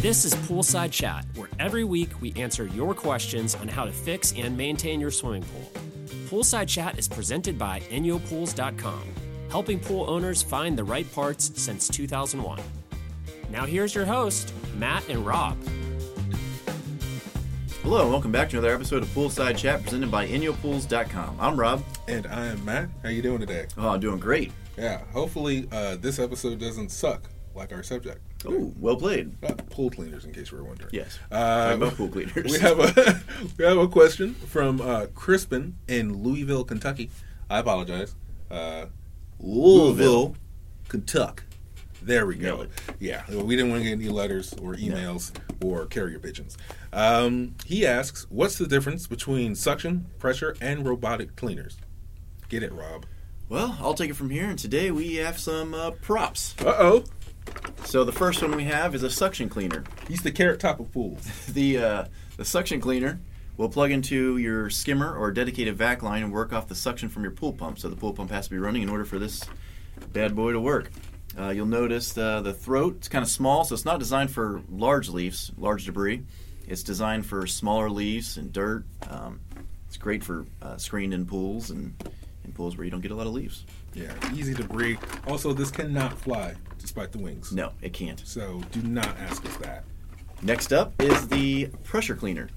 This is Poolside Chat, where every week we answer your questions on how to fix and maintain your swimming pool. Poolside Chat is presented by InyoPools.com, helping pool owners find the right parts since 2001. Now here's your host, Matt and Rob. Hello, and welcome back to another episode of Poolside Chat presented by InyoPools.com. I'm Rob. And I am Matt. How you doing today? Oh, I'm doing great. Yeah. Hopefully, uh, this episode doesn't suck like our subject. Oh, well played. Uh, pool cleaners, in case you were wondering. Yes. Uh, about pool cleaners. we have a we have a question from uh, Crispin in Louisville, Kentucky. I apologize. Uh, Louisville, Kentucky. There we go. Yeah, we didn't want to get any letters or emails or carrier pigeons. Um, he asks, "What's the difference between suction, pressure, and robotic cleaners?" Get it, Rob? Well, I'll take it from here, and today we have some uh, props. Uh oh, So the first one we have is a suction cleaner. he's the carrot top of pools. The uh, the suction cleaner will plug into your skimmer or dedicated vac line and work off the suction from your pool pump. So the pool pump has to be running in order for this bad boy to work. Uh, you'll notice uh, the throat it's kind of small, so it's not designed for large leaves, large debris. It's designed for smaller leaves and dirt. Um, it's great for uh, screened-in pools and in pools where you don't get a lot of leaves. Yeah, easy to breathe. Also, this cannot fly despite the wings. No, it can't. So do not ask us that. Next up is the pressure cleaner.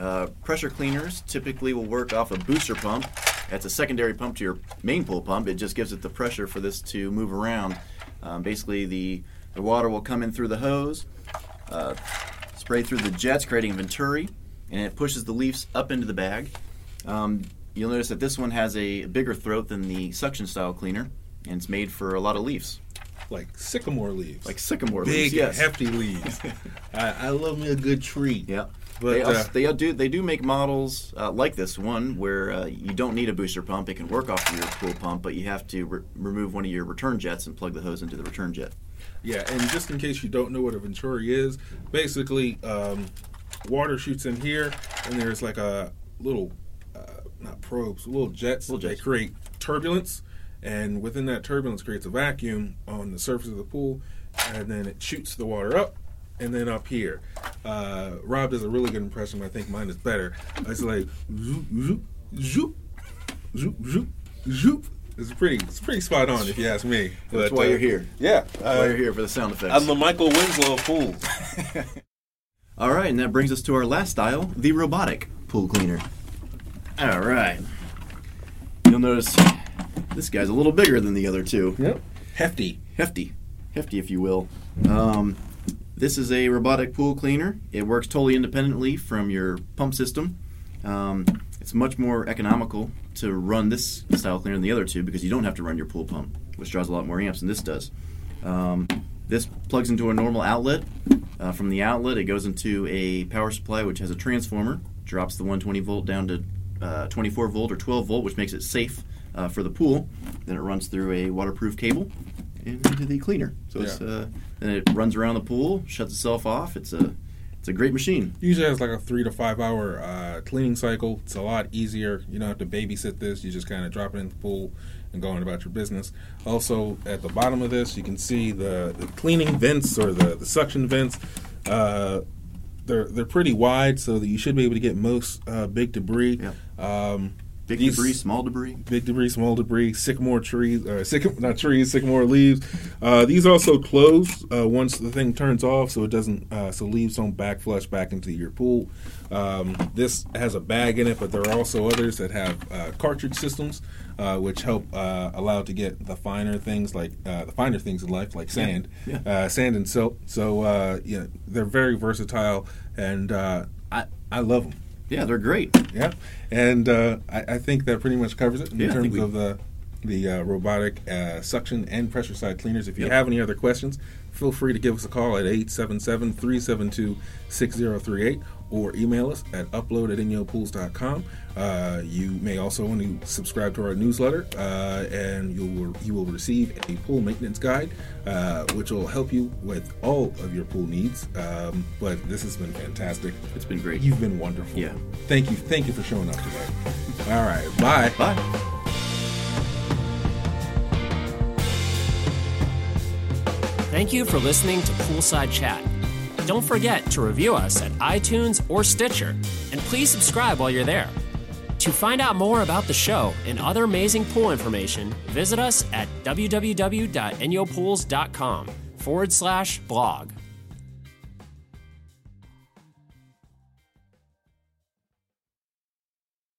Uh, pressure cleaners typically will work off a booster pump. That's a secondary pump to your main pool pump. It just gives it the pressure for this to move around. Um, basically, the, the water will come in through the hose, uh, spray through the jets, creating a venturi, and it pushes the leaves up into the bag. Um, you'll notice that this one has a bigger throat than the suction style cleaner, and it's made for a lot of leaves, Like sycamore leaves. like sycamore big, leaves. Yes. hefty leaves. I, I love me a good tree. Yeah. But, they, also, uh, they do they do make models uh, like this one where uh, you don't need a booster pump; it can work off of your pool pump, but you have to re- remove one of your return jets and plug the hose into the return jet. Yeah, and just in case you don't know what a venturi is, basically, um, water shoots in here, and there's like a little, not probes, little jets. Little They jets. create turbulence, and within that turbulence creates a vacuum on the surface of the pool, and then it shoots the water up, and then up here. Uh, Rob does a really good impression. but I think mine is better. It's like zoop, zoop, zoop, zoop, zoop, zoop. It's pretty, it's pretty spot on if you ask me. That's why uh, you're here. Yeah, That's why you're here for the sound effects. I'm the Michael Winslow of pools. All right, and that brings us to our last style, the robotic pool cleaner. All right. You'll notice this guy's a little bigger than the other two. Yep. Hefty. hefty, hefty, if you will. Um, this is a robotic pool cleaner. It works totally independently from your pump system. Um, it's much more economical to run this style cleaner than the other two because you don't have to run your pool pump, which draws a lot more amps than this does. Um, this plugs into a normal outlet. Uh, from the outlet, it goes into a power supply which has a transformer, drops the 120 volt down to uh, 24 volt or 12 volt, which makes it safe uh, for the pool. Then it runs through a waterproof cable into the cleaner. So it's uh, then it runs around the pool, shuts itself off. It's a it's a great machine. Usually has like a three to five hour uh, cleaning cycle. It's a lot easier. You don't have to babysit this. You just kind of drop it in the pool and go on about your business. Also, at the bottom of this, you can see the, the cleaning vents or the, the suction vents. Uh, they're they're pretty wide, so that you should be able to get most uh, big debris. Um, Big these- debris, small debris. big debris, small debris, sycamore trees, uh, sycam- not trees, sycamore leaves. Uh, these also close uh, once the thing turns off, so it doesn't, uh, so leaves don't backflush back into your pool. Um, this has a bag in it, but there are also others that have uh, cartridge systems, uh, which help uh, allow to get the finer things like uh, the finer things in life, like sand, Yeah. Uh, sand and silt. So uh, yeah, they're very versatile, and uh, I I love them. Yeah, they're great. Yeah, and uh, I, I think that pretty much covers it in Yeah, terms we- of the the uh, robotic uh, suction and pressure side cleaners. If you Yep. have any other questions, feel free to give us a call at 877-372-6038 or email us at upload at inyopools.com. Uh, you may also want to subscribe to our newsletter, uh, and you will you will receive a pool maintenance guide, uh, which will help you with all of your pool needs. Um, but this has been fantastic. It's been great. You've been wonderful. Yeah. Thank you. Thank you for showing up today. All right. Bye. Bye. Thank you for listening to Poolside Chat. don't forget to review us at iTunes or Stitcher, and please subscribe while you're there. To find out more about the show and other amazing pool information, visit us at www.inyopools.com forward slash blog.